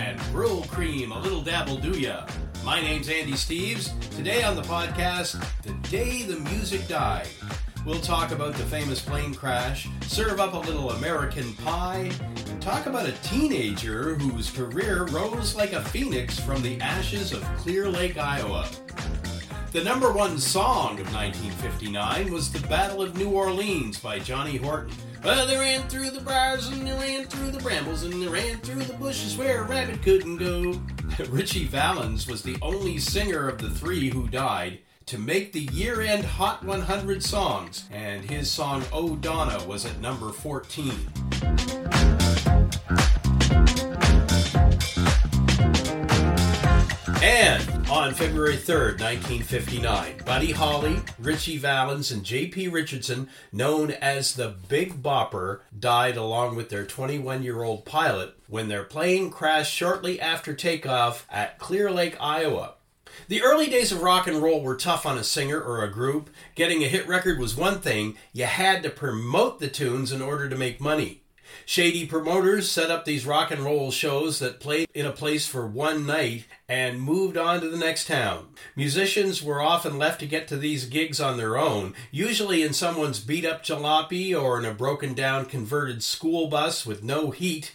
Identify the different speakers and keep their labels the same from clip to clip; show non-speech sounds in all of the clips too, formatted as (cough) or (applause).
Speaker 1: and Brylcreem, a little dabble do ya. My name's Andy Steves. Today on the podcast, The Day the Music Died. We'll talk about the famous plane crash, serve up a little American pie, and talk about a teenager whose career rose like a phoenix from the ashes of Clear Lake, Iowa. The number one song of 1959 was The Battle of New Orleans by Johnny Horton. Well, they ran through the briars and they ran through the brambles and they ran through the bushes where a rabbit couldn't go. (laughs) Ritchie Valens was the only singer of the three who died to make the year end Hot 100 songs, and his song Oh Donna was at number 14. And on February 3rd, 1959, Buddy Holly, Ritchie Valens, and J.P. Richardson, known as the Big Bopper, died along with their 21 year old pilot when their plane crashed shortly after takeoff at Clear Lake, Iowa. The early days of rock and roll were tough on a singer or a group. Getting a hit record was one thing, you had to promote the tunes in order to make money. Shady promoters set up these rock and roll shows that played in a place for one night and moved on to the next town. Musicians were often left to get to these gigs on their own, usually in someone's beat up jalopy or in a broken down converted school bus with no heat.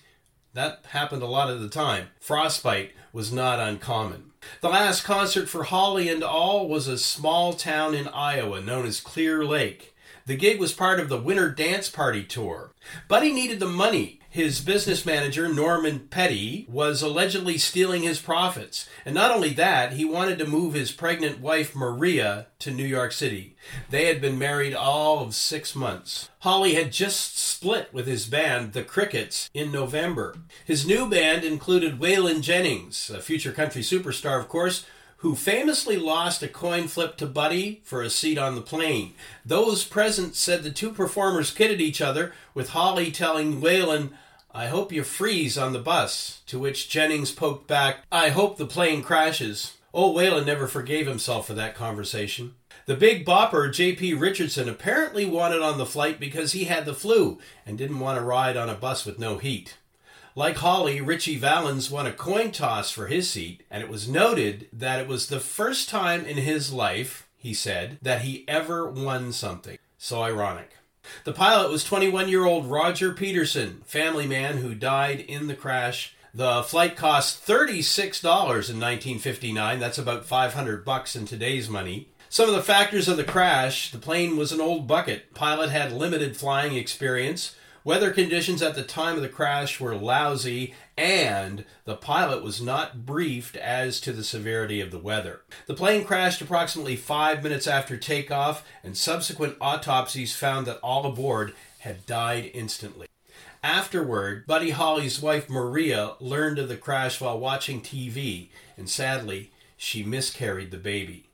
Speaker 1: That happened a lot of the time. Frostbite was not uncommon. The last concert for Holly and all was a small town in Iowa known as Clear Lake. The gig was part of the Winter Dance Party tour. Buddy needed the money. His business manager, Norman Petty, was allegedly stealing his profits. And not only that, he wanted to move his pregnant wife, Maria, to New York City. They had been married all of six months. Holly had just split with his band, The Crickets, in November. His new band included Waylon Jennings, a future country superstar, of course, who famously lost a coin flip to Buddy for a seat on the plane. Those present said the two performers kidded each other, with Holly telling Waylon, I hope you freeze on the bus, to which Jennings poked back, I hope the plane crashes. Old Waylon never forgave himself for that conversation. The big bopper, J.P. Richardson, apparently wanted on the flight because he had the flu and didn't want to ride on a bus with no heat. Like Holly, Ritchie Valens won a coin toss for his seat, and it was noted that it was the first time in his life, he said, that he ever won something. So ironic. The pilot was 21 year old Roger Peterson, family man who died in the crash. The flight cost $36 in 1959. That's about 500 bucks in today's money. Some of the factors of the crash the plane was an old bucket. Pilot had limited flying experience. Weather conditions at the time of the crash were lousy, and the pilot was not briefed as to the severity of the weather. The plane crashed approximately five minutes after takeoff, and subsequent autopsies found that all aboard had died instantly. Afterward, Buddy Holly's wife Maria learned of the crash while watching TV, and sadly, she miscarried the baby.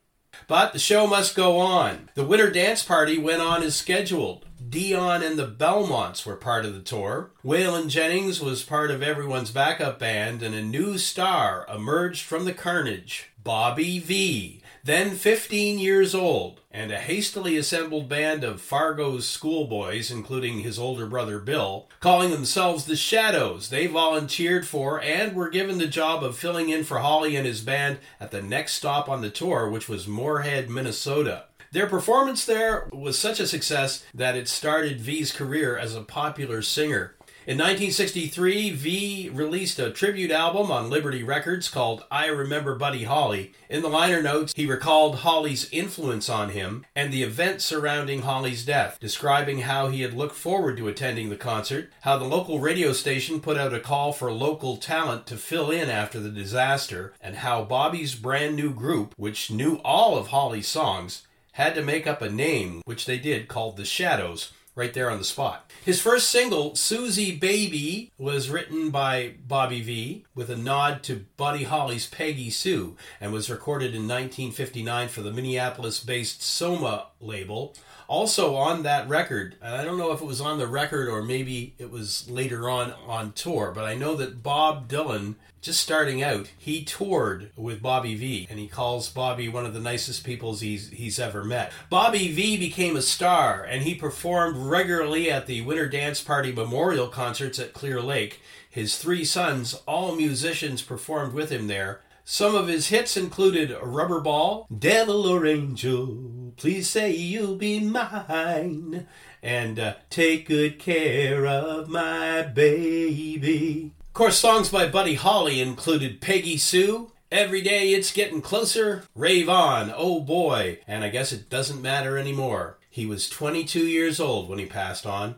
Speaker 1: But the show must go on. The winter dance party went on as scheduled. Dion and the Belmonts were part of the tour. Waylon Jennings was part of everyone's backup band, and a new star emerged from the carnage Bobby Vee, then 15 years old, and a hastily assembled band of Fargo's schoolboys, including his older brother Bill, calling themselves the Shadows. They volunteered for and were given the job of filling in for Holly and his band at the next stop on the tour, which was Moorhead, Minnesota. Their performance there was such a success that it started Vee's career as a popular singer. In 1963, Vee released a tribute album on Liberty Records called I Remember Buddy Holly. In the liner notes, he recalled Holly's influence on him and the events surrounding Holly's death, describing how he had looked forward to attending the concert, how the local radio station put out a call for local talent to fill in after the disaster, and how Bobby's brand new group, which knew all of Holly's songs, had to make up a name, which they did, called The Shadows, right there on the spot. His first single, Suzie Baby, was written by Bobby Vee with a nod to Buddy Holly's Peggy Sue and was recorded in 1959 for the Minneapolis based Soma label. Also on that record, I don't know if it was on the record or maybe it was later on on tour, but I know that Bob Dylan just starting out, he toured with Bobby Vee, and he calls Bobby one of the nicest people he's he's ever met. Bobby Vee became a star, and he performed regularly at the Winter Dance Party memorial concerts at Clear Lake. His three sons, all musicians, performed with him there. Some of his hits included Rubber Ball, Devil or Angel, Please Say You'll Be Mine, and uh, Take Good Care of My Baby. Of course, songs by Buddy Holly included Peggy Sue, Every Day It's Getting Closer, Rave On, Oh Boy, and I guess it doesn't matter anymore. He was 22 years old when he passed on.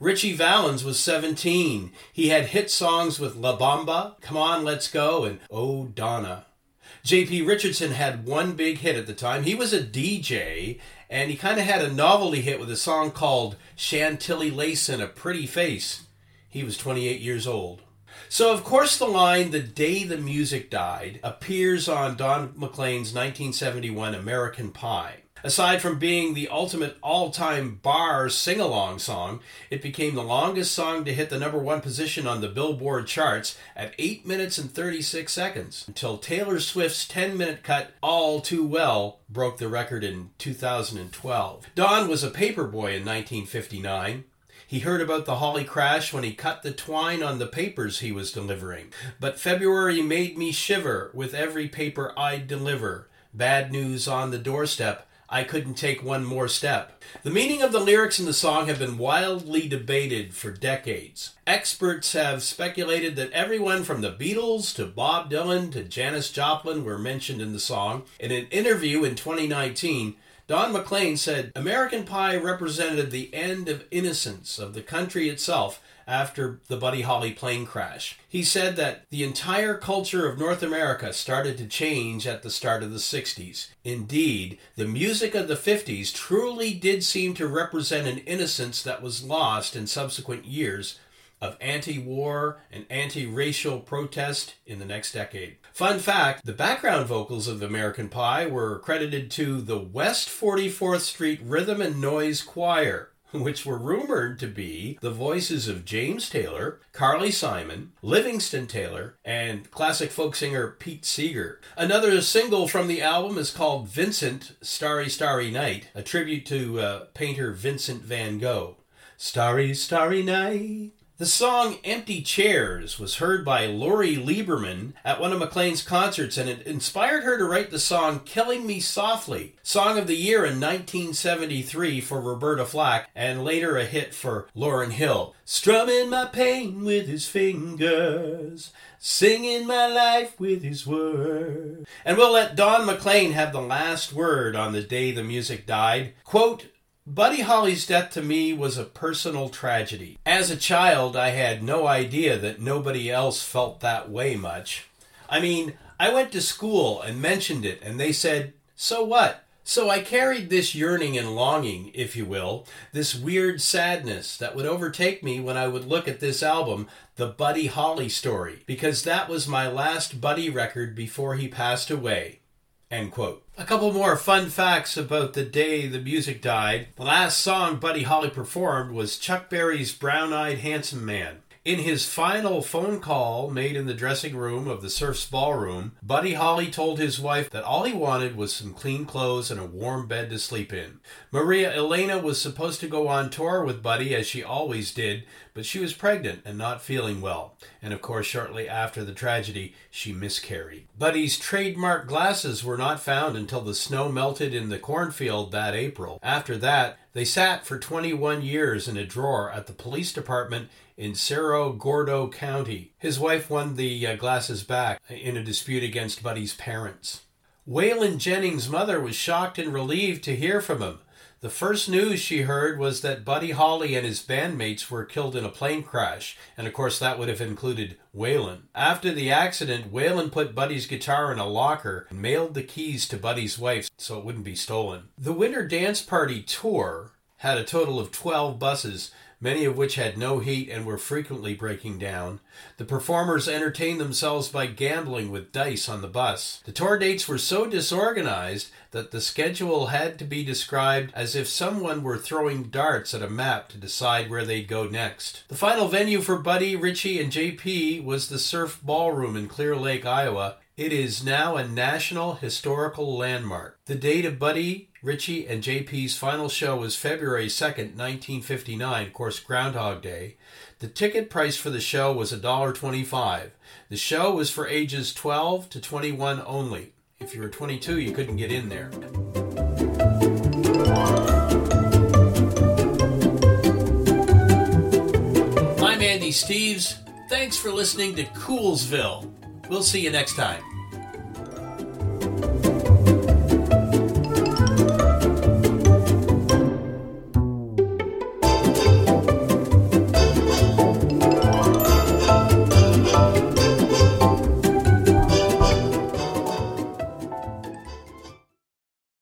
Speaker 1: Ritchie Valens was 17. He had hit songs with La Bamba, Come On, Let's Go, and Oh Donna. J.P. Richardson had one big hit at the time. He was a DJ, and he kind of had a novelty hit with a song called Chantilly Lace and a Pretty Face. He was 28 years old. So, of course, the line The Day the Music Died appears on Don McLean's 1971 American Pie. Aside from being the ultimate all time bar sing along song, it became the longest song to hit the number one position on the Billboard charts at 8 minutes and 36 seconds until Taylor Swift's 10 minute cut All Too Well broke the record in 2012. Don was a paperboy in 1959. He heard about the Holly crash when he cut the twine on the papers he was delivering. But February made me shiver with every paper I'd deliver. Bad news on the doorstep. I couldn't take one more step. The meaning of the lyrics in the song have been wildly debated for decades. Experts have speculated that everyone from the Beatles to Bob Dylan to Janis Joplin were mentioned in the song. In an interview in 2019, Don McLean said American Pie represented the end of innocence of the country itself after the Buddy Holly plane crash. He said that the entire culture of North America started to change at the start of the 60s. Indeed, the music of the 50s truly did seem to represent an innocence that was lost in subsequent years of anti war and anti racial protest in the next decade. Fun fact the background vocals of American Pie were credited to the West 44th Street Rhythm and Noise Choir. (laughs) Which were rumored to be the voices of James Taylor, Carly Simon, Livingston Taylor, and classic folk singer Pete Seeger. Another single from the album is called Vincent Starry Starry Night, a tribute to uh, painter Vincent van Gogh. Starry, starry night, the song Empty Chairs was heard by Lori Lieberman at one of McLean's concerts and it inspired her to write the song Killing Me Softly, Song of the Year in 1973 for Roberta Flack and later a hit for Lauryn Hill. Strumming my pain with his fingers, singing my life with his words. And we'll let Don McLean have the last word on the day the music died. Quote, Buddy Holly's death to me was a personal tragedy. As a child, I had no idea that nobody else felt that way much. I mean, I went to school and mentioned it, and they said, So what? So I carried this yearning and longing, if you will, this weird sadness that would overtake me when I would look at this album, The Buddy Holly Story, because that was my last Buddy record before he passed away. End quote. A couple more fun facts about the day the music died. The last song Buddy Holly performed was Chuck Berry's Brown Eyed Handsome Man. In his final phone call made in the dressing room of the Surfs Ballroom, Buddy Holly told his wife that all he wanted was some clean clothes and a warm bed to sleep in. Maria Elena was supposed to go on tour with Buddy as she always did, but she was pregnant and not feeling well. And of course, shortly after the tragedy, she miscarried. Buddy's trademark glasses were not found until the snow melted in the cornfield that April. After that, they sat for 21 years in a drawer at the police department in Cerro Gordo County. His wife won the uh, glasses back in a dispute against Buddy's parents. Waylon Jennings' mother was shocked and relieved to hear from him. The first news she heard was that Buddy Holly and his bandmates were killed in a plane crash, and of course that would have included Waylon. After the accident, Waylon put Buddy's guitar in a locker and mailed the keys to Buddy's wife so it wouldn't be stolen. The Winter Dance Party tour had a total of 12 buses, many of which had no heat and were frequently breaking down. The performers entertained themselves by gambling with dice on the bus. The tour dates were so disorganized that the schedule had to be described as if someone were throwing darts at a map to decide where they'd go next. The final venue for Buddy, Ritchie, and JP was the Surf Ballroom in Clear Lake, Iowa. It is now a National Historical Landmark. The date of Buddy, Ritchie, and JP's final show was February 2nd, 1959, of course, Groundhog Day. The ticket price for the show was $1.25. The show was for ages 12 to 21 only. If you were 22, you couldn't get in there. I'm Andy Steves. Thanks for listening to Coolsville. We'll see you next time.